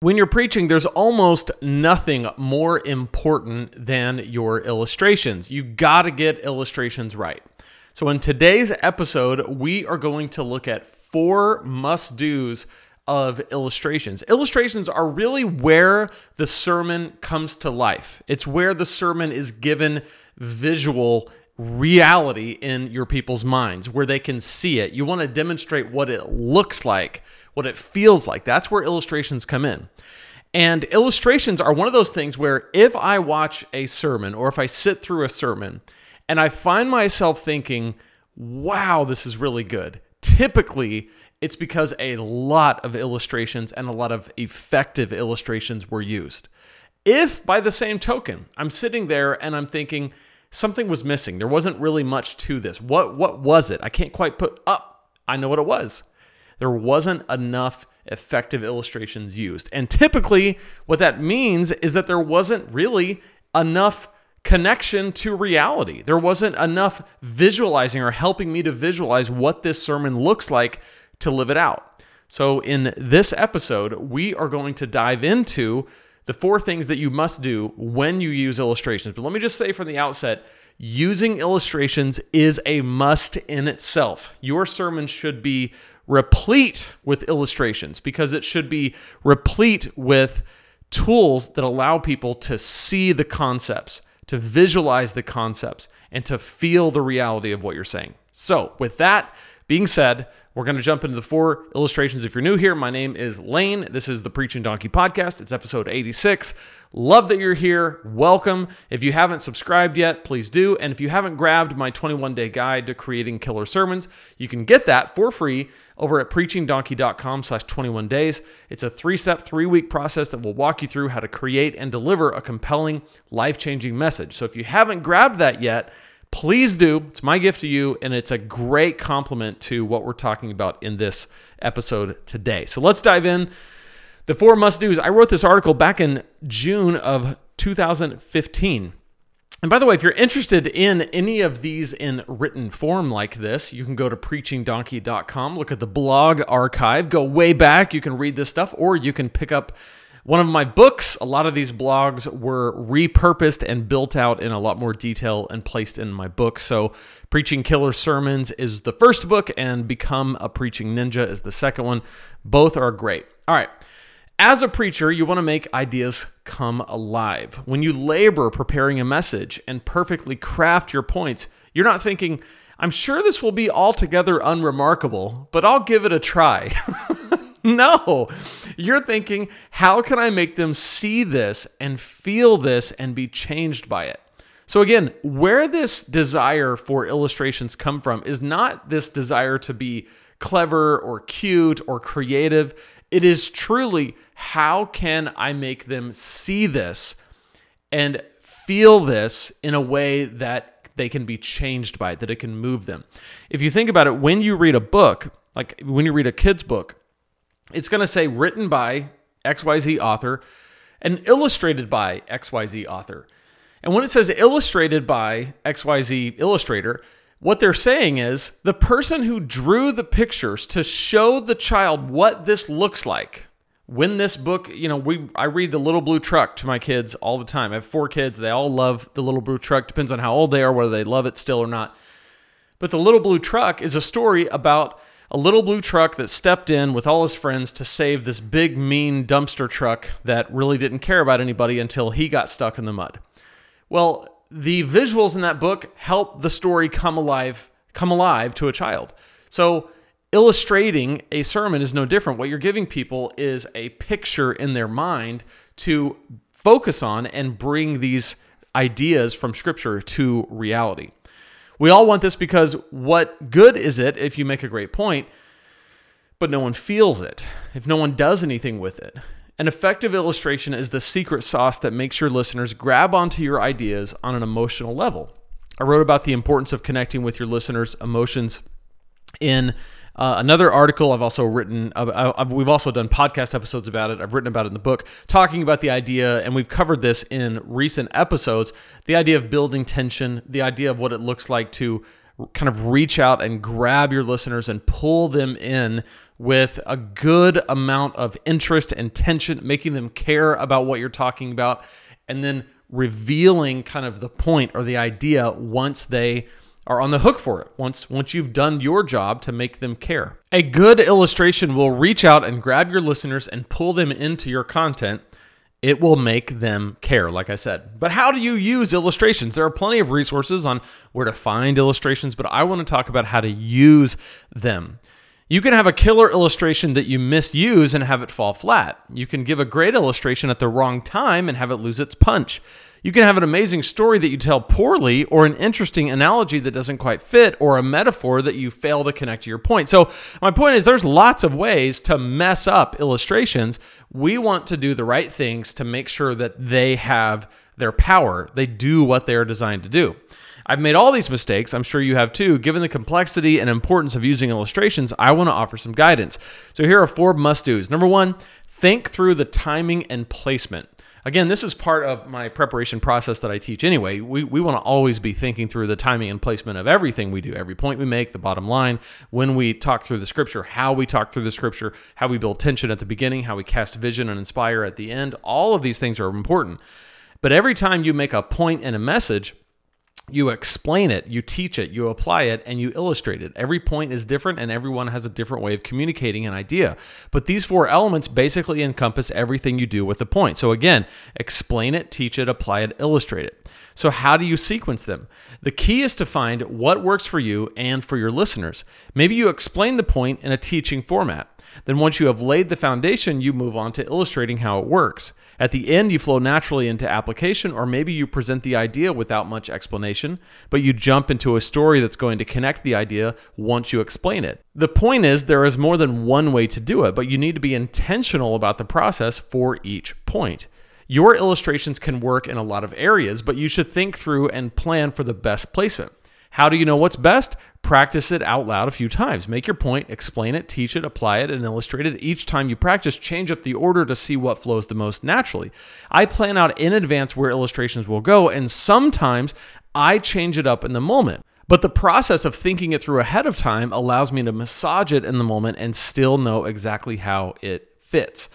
When you're preaching, there's almost nothing more important than your illustrations. You got to get illustrations right. So, in today's episode, we are going to look at four must do's of illustrations. Illustrations are really where the sermon comes to life, it's where the sermon is given visual reality in your people's minds where they can see it. You want to demonstrate what it looks like, what it feels like. That's where illustrations come in. And illustrations are one of those things where if I watch a sermon or if I sit through a sermon and I find myself thinking, wow, this is really good, typically it's because a lot of illustrations and a lot of effective illustrations were used. If by the same token, I'm sitting there and I'm thinking, something was missing. There wasn't really much to this. What what was it? I can't quite put up. I know what it was. There wasn't enough effective illustrations used. And typically what that means is that there wasn't really enough connection to reality. There wasn't enough visualizing or helping me to visualize what this sermon looks like to live it out. So, in this episode, we are going to dive into the four things that you must do when you use illustrations. But let me just say from the outset, using illustrations is a must in itself. Your sermon should be replete with illustrations because it should be replete with tools that allow people to see the concepts, to visualize the concepts, and to feel the reality of what you're saying. So, with that being said, we're going to jump into the four illustrations. If you're new here, my name is Lane. This is the Preaching Donkey podcast. It's episode 86. Love that you're here. Welcome. If you haven't subscribed yet, please do. And if you haven't grabbed my 21 day guide to creating killer sermons, you can get that for free over at preachingdonkey.com slash 21 days. It's a three step, three week process that will walk you through how to create and deliver a compelling, life changing message. So if you haven't grabbed that yet, please do. It's my gift to you, and it's a great complement to what we're talking about in this episode today. So let's dive in. The four must do's. I wrote this article back in June of 2015. And by the way, if you're interested in any of these in written form like this, you can go to preachingdonkey.com, look at the blog archive, go way back. You can read this stuff, or you can pick up one of my books, a lot of these blogs were repurposed and built out in a lot more detail and placed in my book. So, Preaching Killer Sermons is the first book, and Become a Preaching Ninja is the second one. Both are great. All right. As a preacher, you want to make ideas come alive. When you labor preparing a message and perfectly craft your points, you're not thinking, I'm sure this will be altogether unremarkable, but I'll give it a try. no, you're thinking, how can I make them see this and feel this and be changed by it? So, again, where this desire for illustrations come from is not this desire to be clever or cute or creative. It is truly how can I make them see this and feel this in a way that they can be changed by it, that it can move them. If you think about it, when you read a book, like when you read a kid's book, it's going to say written by XYZ author and illustrated by XYZ author. And when it says illustrated by XYZ illustrator, what they're saying is the person who drew the pictures to show the child what this looks like. When this book, you know, we I read The Little Blue Truck to my kids all the time. I have four kids. They all love The Little Blue Truck. Depends on how old they are, whether they love it still or not. But The Little Blue Truck is a story about a little blue truck that stepped in with all his friends to save this big, mean dumpster truck that really didn't care about anybody until he got stuck in the mud. Well, the visuals in that book help the story come alive, come alive to a child. So, illustrating a sermon is no different. What you're giving people is a picture in their mind to focus on and bring these ideas from scripture to reality. We all want this because what good is it if you make a great point, but no one feels it, if no one does anything with it? An effective illustration is the secret sauce that makes your listeners grab onto your ideas on an emotional level. I wrote about the importance of connecting with your listeners' emotions in uh, another article I've also written, uh, I've, we've also done podcast episodes about it. I've written about it in the book, talking about the idea, and we've covered this in recent episodes the idea of building tension, the idea of what it looks like to kind of reach out and grab your listeners and pull them in with a good amount of interest and tension, making them care about what you're talking about, and then revealing kind of the point or the idea once they are on the hook for it once once you've done your job to make them care. A good illustration will reach out and grab your listeners and pull them into your content. It will make them care, like I said. But how do you use illustrations? There are plenty of resources on where to find illustrations, but I want to talk about how to use them. You can have a killer illustration that you misuse and have it fall flat. You can give a great illustration at the wrong time and have it lose its punch. You can have an amazing story that you tell poorly, or an interesting analogy that doesn't quite fit, or a metaphor that you fail to connect to your point. So, my point is there's lots of ways to mess up illustrations. We want to do the right things to make sure that they have their power, they do what they are designed to do. I've made all these mistakes. I'm sure you have too. Given the complexity and importance of using illustrations, I want to offer some guidance. So here are four must do's. Number one, think through the timing and placement. Again, this is part of my preparation process that I teach anyway. We, we want to always be thinking through the timing and placement of everything we do, every point we make, the bottom line, when we talk through the scripture, how we talk through the scripture, how we build tension at the beginning, how we cast vision and inspire at the end. All of these things are important. But every time you make a point in a message, you explain it, you teach it, you apply it, and you illustrate it. Every point is different, and everyone has a different way of communicating an idea. But these four elements basically encompass everything you do with the point. So, again, explain it, teach it, apply it, illustrate it. So, how do you sequence them? The key is to find what works for you and for your listeners. Maybe you explain the point in a teaching format. Then, once you have laid the foundation, you move on to illustrating how it works. At the end, you flow naturally into application, or maybe you present the idea without much explanation, but you jump into a story that's going to connect the idea once you explain it. The point is, there is more than one way to do it, but you need to be intentional about the process for each point. Your illustrations can work in a lot of areas, but you should think through and plan for the best placement. How do you know what's best? Practice it out loud a few times. Make your point, explain it, teach it, apply it, and illustrate it. Each time you practice, change up the order to see what flows the most naturally. I plan out in advance where illustrations will go, and sometimes I change it up in the moment. But the process of thinking it through ahead of time allows me to massage it in the moment and still know exactly how it fits.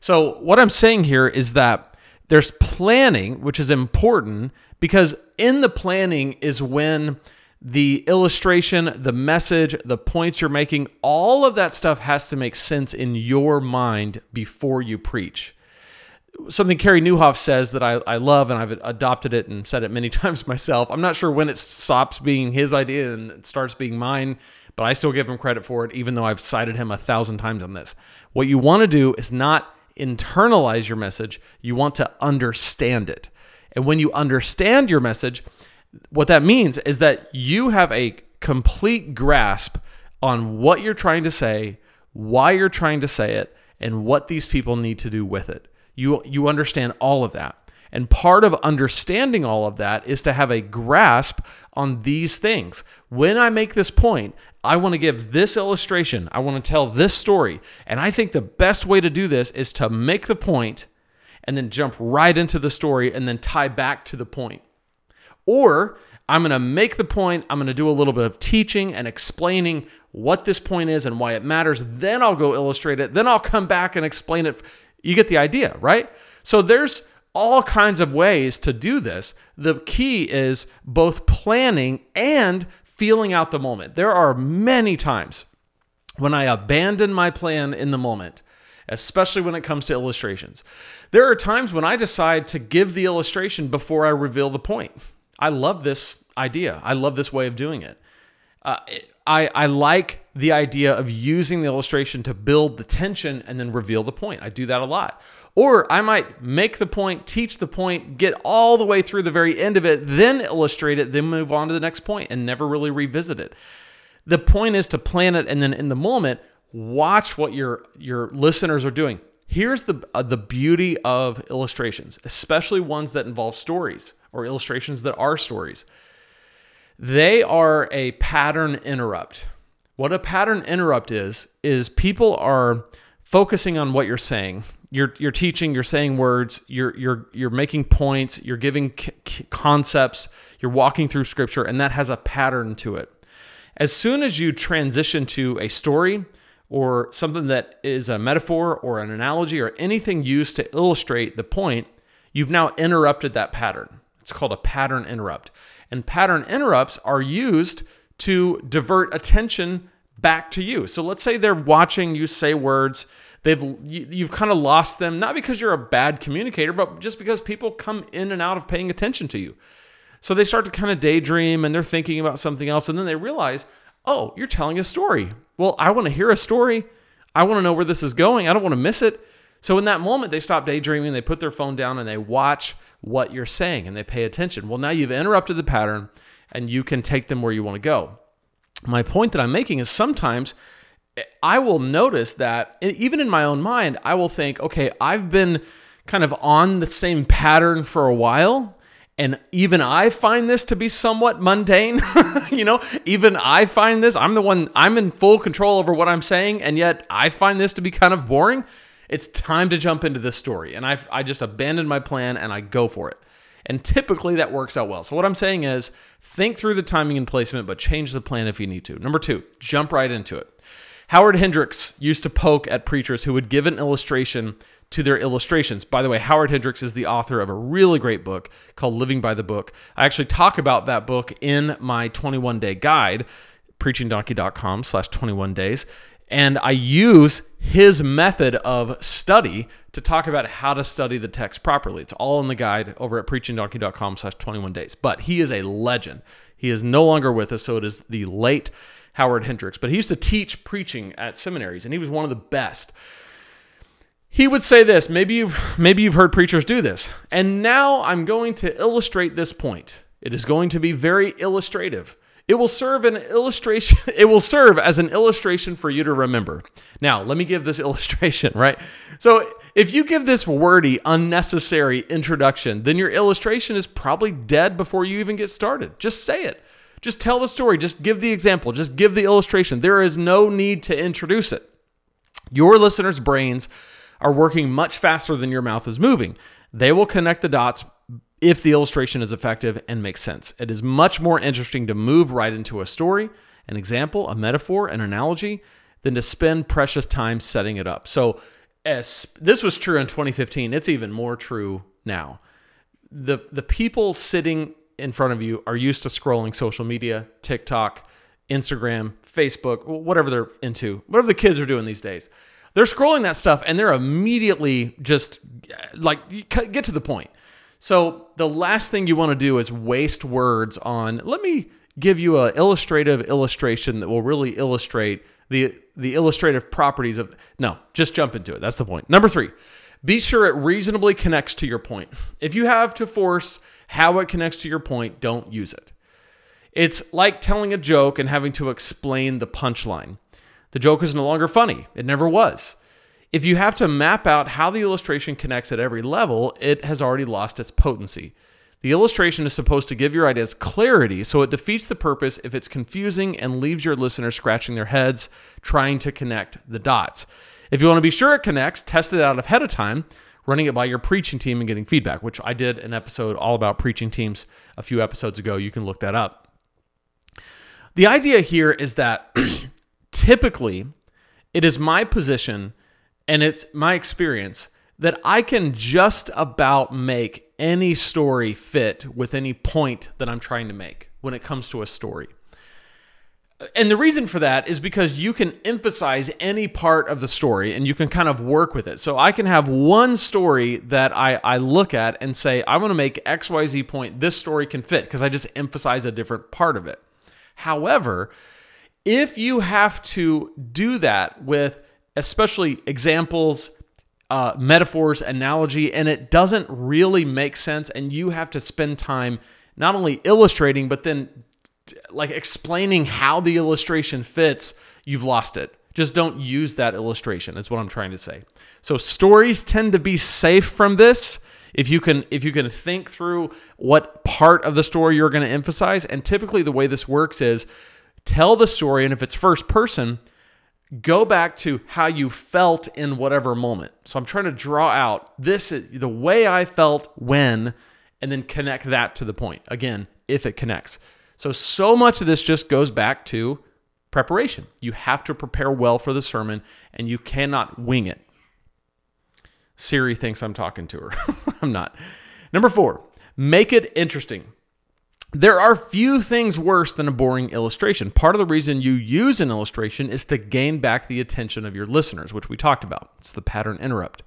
So, what I'm saying here is that there's planning, which is important because in the planning is when the illustration, the message, the points you're making, all of that stuff has to make sense in your mind before you preach. Something Carey Nieuwhof says that I, I love, and I've adopted it and said it many times myself. I'm not sure when it stops being his idea and it starts being mine, but I still give him credit for it, even though I've cited him a thousand times on this. What you want to do is not internalize your message, you want to understand it. And when you understand your message, what that means is that you have a complete grasp on what you're trying to say, why you're trying to say it, and what these people need to do with it. You you understand all of that. And part of understanding all of that is to have a grasp on these things. When I make this point, I want to give this illustration, I want to tell this story. And I think the best way to do this is to make the point and then jump right into the story and then tie back to the point. Or I'm going to make the point, I'm going to do a little bit of teaching and explaining what this point is and why it matters. Then I'll go illustrate it. Then I'll come back and explain it. You get the idea, right? So there's all kinds of ways to do this. The key is both planning and feeling out the moment. There are many times when I abandon my plan in the moment, especially when it comes to illustrations. There are times when I decide to give the illustration before I reveal the point. I love this idea. I love this way of doing it. Uh, I, I like the idea of using the illustration to build the tension and then reveal the point. I do that a lot. Or I might make the point, teach the point, get all the way through the very end of it, then illustrate it, then move on to the next point and never really revisit it. The point is to plan it and then in the moment, watch what your your listeners are doing. Here's the uh, the beauty of illustrations, especially ones that involve stories or illustrations that are stories. They are a pattern interrupt. What a pattern interrupt is is people are focusing on what you're saying. You're you're teaching, you're saying words, you're you're you're making points, you're giving c- concepts, you're walking through scripture and that has a pattern to it. as soon as you transition to a story or something that is a metaphor or an analogy or anything used to illustrate the point, you've now interrupted that pattern. It's called a pattern interrupt. And pattern interrupts are used to divert attention back to you. So let's say they're watching you say words, they've you, you've kind of lost them not because you're a bad communicator, but just because people come in and out of paying attention to you. So they start to kind of daydream and they're thinking about something else and then they realize, "Oh, you're telling a story." Well, I want to hear a story. I want to know where this is going. I don't want to miss it. So in that moment, they stop daydreaming, they put their phone down and they watch what you're saying and they pay attention. Well, now you've interrupted the pattern and you can take them where you want to go. My point that I'm making is sometimes eh, I will notice that even in my own mind, I will think, okay, I've been kind of on the same pattern for a while. And even I find this to be somewhat mundane. you know, even I find this, I'm the one, I'm in full control over what I'm saying. And yet I find this to be kind of boring. It's time to jump into this story. And I, I just abandon my plan and I go for it. And typically that works out well. So, what I'm saying is think through the timing and placement, but change the plan if you need to. Number two, jump right into it. Howard Hendricks used to poke at preachers who would give an illustration to their illustrations. By the way, Howard Hendricks is the author of a really great book called Living by the Book. I actually talk about that book in my 21 day guide, preachingdonkey.com slash 21 days. And I use his method of study to talk about how to study the text properly. It's all in the guide over at preachingdonkey.com slash 21 days. But he is a legend. He is no longer with us, so it is the late Howard Hendricks. But he used to teach preaching at seminaries, and he was one of the best. He would say this, maybe you've maybe you've heard preachers do this. And now I'm going to illustrate this point. It is going to be very illustrative. It will serve an illustration. It will serve as an illustration for you to remember. Now, let me give this illustration, right? So, if you give this wordy, unnecessary introduction, then your illustration is probably dead before you even get started. Just say it. Just tell the story. Just give the example. Just give the illustration. There is no need to introduce it. Your listeners' brains are working much faster than your mouth is moving. They will connect the dots if the illustration is effective and makes sense. It is much more interesting to move right into a story, an example, a metaphor, an analogy, than to spend precious time setting it up. So, as this was true in 2015, it's even more true now. The the people sitting in front of you are used to scrolling social media, TikTok, Instagram, Facebook, whatever they're into, whatever the kids are doing these days. They're scrolling that stuff and they're immediately just eh, like get to the point. So the last thing you want to do is waste words on let me give you an illustrative illustration that will really illustrate the the illustrative properties of no, just jump into it. That's the point. Number 3. Be sure it reasonably connects to your point. If you have to force how it connects to your point, don't use it. It's like telling a joke and having to explain the punchline. The joke is no longer funny. It never was. If you have to map out how the illustration connects at every level, it has already lost its potency. The illustration is supposed to give your ideas clarity, so it defeats the purpose if it's confusing and leaves your listeners scratching their heads trying to connect the dots. If you want to be sure it connects, test it out ahead of time, running it by your preaching team and getting feedback, which I did an episode all about preaching teams a few episodes ago. You can look that up. The idea here is that typically it is my position and it's my experience that I can just about make any story fit with any point that I'm trying to make when it comes to a story. And the reason for that is because you can emphasize any part of the story and you can kind of work with it. So I can have one story that I, I look at and say, I want to make XYZ point, this story can fit because I just emphasize a different part of it. However, if you have to do that with especially examples, uh, metaphors, analogy, and it doesn't really make sense. And you have to spend time not only illustrating, but then like explaining how the illustration fits. You've lost it. Just don't use that illustration. Is what I'm trying to say. So stories tend to be safe from this if you can if you can think through what part of the story you're going to emphasize and typically the way this works is tell the story and if it's first person go back to how you felt in whatever moment. So I'm trying to draw out this is the way I felt when and then connect that to the point. Again, if it connects. So, so much of this just goes back to preparation. You have to prepare well for the sermon and you cannot wing it. Siri thinks I'm talking to her. I'm not. Number four, make it interesting. There are few things worse than a boring illustration. Part of the reason you use an illustration is to gain back the attention of your listeners, which we talked about. It's the pattern interrupt.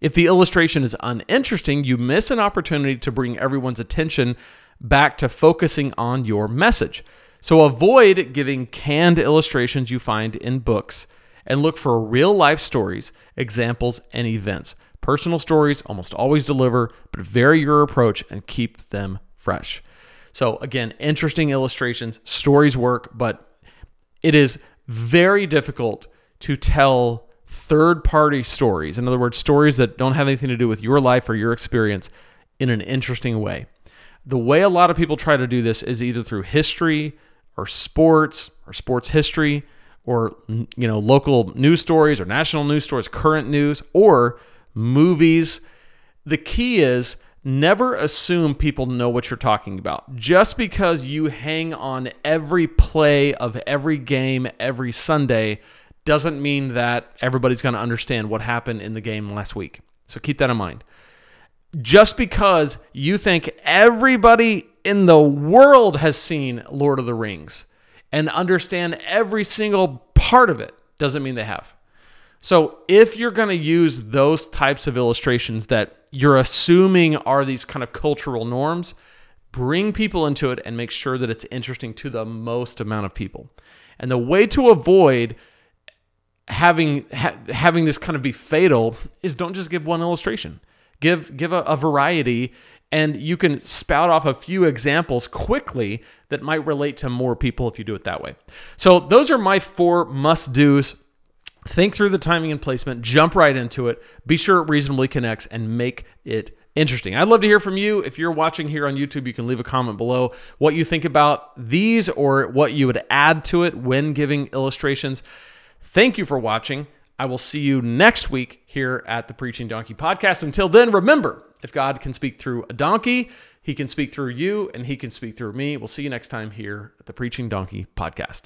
If the illustration is uninteresting, you miss an opportunity to bring everyone's attention back to focusing on your message. So avoid giving canned illustrations you find in books and look for real life stories, examples, and events. Personal stories almost always deliver, but vary your approach and keep them fresh. So, again, interesting illustrations, stories work, but it is very difficult to tell third party stories. In other words, stories that don't have anything to do with your life or your experience in an interesting way. The way a lot of people try to do this is either through history or sports or sports history or you know local news stories or national news stories, current news or movies. The key is never assume people know what you're talking about. Just because you hang on every play of every game every Sunday doesn't mean that everybody's going to understand what happened in the game last week. So keep that in mind. Just because you think everybody in the world has seen Lord of the Rings and understand every single part of it doesn't mean they have. So if you're going to use those types of illustrations that you're assuming are these kind of cultural norms, bring people into it and make sure that it's interesting to the most amount of people. And the way to avoid having ha- having this kind of be fatal is don't just give one illustration. Give give a, a variety and you can spout off a few examples quickly that might relate to more people if you do it that way. So those are my four must-dos Think through the timing and placement, jump right into it, be sure it reasonably connects, and make it interesting. I'd love to hear from you. If you're watching here on YouTube, you can leave a comment below what you think about these or what you would add to it when giving illustrations. Thank you for watching. I will see you next week here at the Preaching Donkey Podcast. Until then, remember if God can speak through a donkey, he can speak through you and he can speak through me. We'll see you next time here at the Preaching Donkey Podcast.